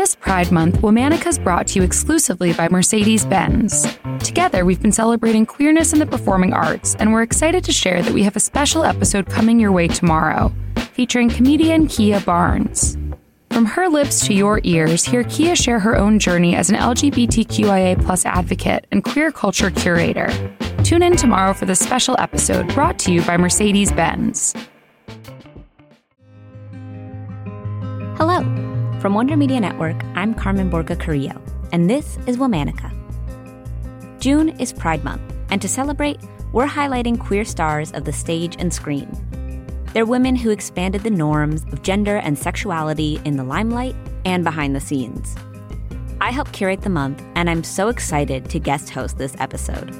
This Pride Month, Womanica is brought to you exclusively by Mercedes Benz. Together, we've been celebrating queerness in the performing arts, and we're excited to share that we have a special episode coming your way tomorrow, featuring comedian Kia Barnes. From her lips to your ears, hear Kia share her own journey as an LGBTQIA advocate and queer culture curator. Tune in tomorrow for this special episode brought to you by Mercedes Benz. Hello. From Wonder Media Network, I'm Carmen Borca Carrillo, and this is Womanica. June is Pride Month, and to celebrate, we're highlighting queer stars of the stage and screen. They're women who expanded the norms of gender and sexuality in the limelight and behind the scenes. I help curate the month, and I'm so excited to guest host this episode.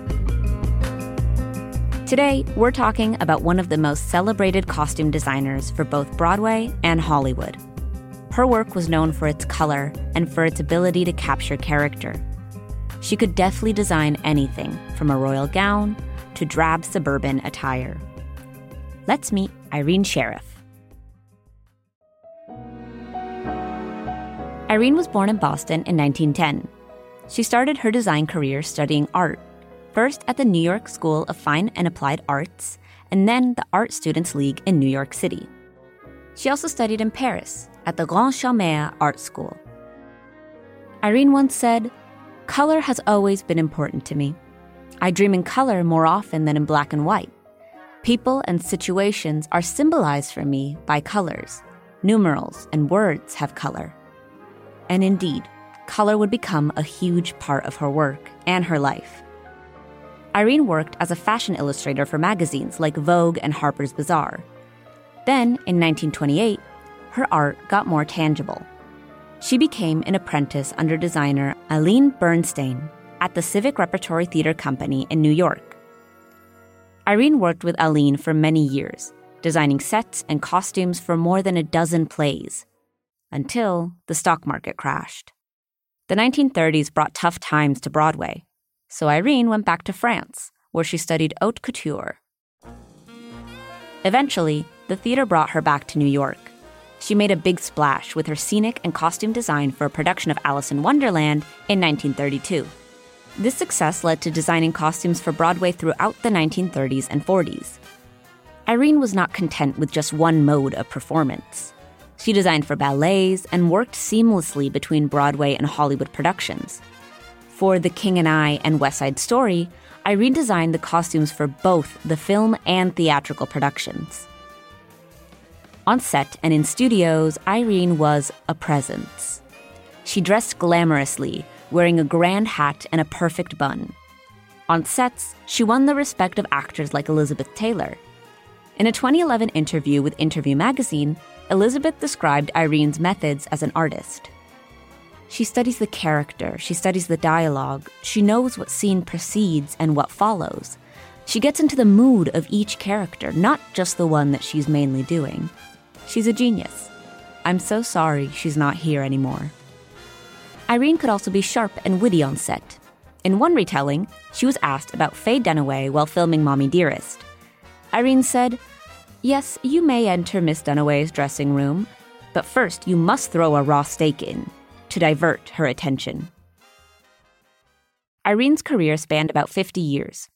Today, we're talking about one of the most celebrated costume designers for both Broadway and Hollywood. Her work was known for its color and for its ability to capture character. She could deftly design anything, from a royal gown to drab suburban attire. Let's meet Irene Sharaff. Irene was born in Boston in 1910. She started her design career studying art, first at the New York School of Fine and Applied Arts, and then the Art Students League in New York City. She also studied in Paris at the Grande Chaumière Art School. Irene once said, Color has always been important to me. I dream in color more often than in black and white. People and situations are symbolized for me by colors. Numerals and words have color. And indeed, color would become a huge part of her work and her life. Irene worked as a fashion illustrator for magazines like Vogue and Harper's Bazaar. Then, in 1928, her art got more tangible. She became an apprentice under designer Aline Bernstein at the Civic Repertory Theater Company in New York. Irene worked with Aline for many years, designing sets and costumes for more than a dozen plays, until the stock market crashed. The 1930s brought tough times to Broadway, so Irene went back to France, where she studied haute couture. Eventually, the theater brought her back to New York she made a big splash with her scenic and costume design for a production of Alice in Wonderland in 1932. This success led to designing costumes for Broadway throughout the 1930s and 40s. Irene was not content with just one mode of performance. She designed for ballets and worked seamlessly between Broadway and Hollywood productions. For The King and I and West Side Story, Irene designed the costumes for both the film and theatrical productions. On set and in studios, Irene was a presence. She dressed glamorously, wearing a grand hat and a perfect bun. On sets, she won the respect of actors like Elizabeth Taylor. In a 2011 interview with Interview magazine, Elizabeth described Irene's methods as an artist. She studies the character, she studies the dialogue, she knows what scene precedes and what follows. She gets into the mood of each character, not just the one that she's mainly doing. She's a genius. I'm so sorry she's not here anymore. Irene could also be sharp and witty on set. In one retelling, she was asked about Faye Dunaway while filming Mommy Dearest. Irene said, Yes, you may enter Miss Dunaway's dressing room, but first you must throw a raw steak in to divert her attention. Irene's career spanned about 50 years.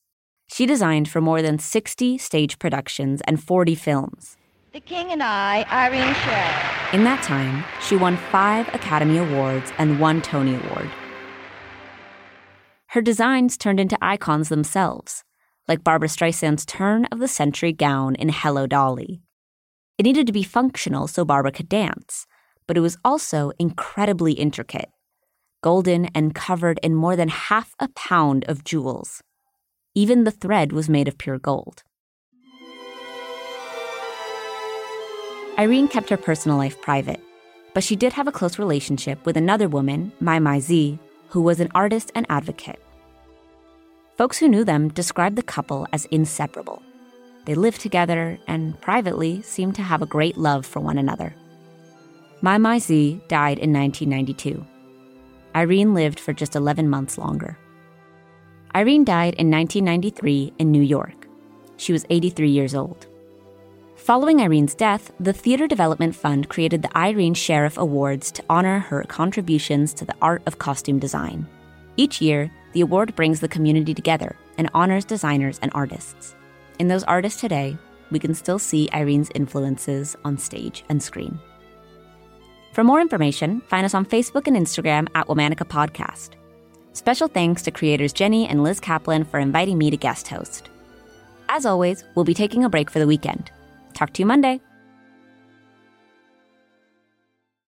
She designed for more than 60 stage productions and 40 films. The King and I, Irene Sharaff. In that time, she won five Academy Awards and one Tony Award. Her designs turned into icons themselves, like Barbra Streisand's turn of the century gown in Hello Dolly. It needed to be functional so Barbara could dance, but it was also incredibly intricate, golden and covered in more than half a pound of jewels. Even the thread was made of pure gold. Irene kept her personal life private, but she did have a close relationship with another woman, Mai Mai Sze, who was an artist and advocate. Folks who knew them described the couple as inseparable. They lived together and privately seemed to have a great love for one another. Mai Mai Sze died in 1992. Irene lived for just 11 months longer. Irene died in 1993 in New York. She was 83 years old. Following Irene's death, the Theatre Development Fund created the Irene Sharaff Awards to honor her contributions to the art of costume design. Each year, the award brings the community together and honors designers and artists. In those artists today, we can still see Irene's influences on stage and screen. For more information, find us on Facebook and Instagram at Womanica Podcast. Special thanks to creators Jenny and Liz Kaplan for inviting me to guest host. As always, we'll be taking a break for the weekend. Talk to you Monday.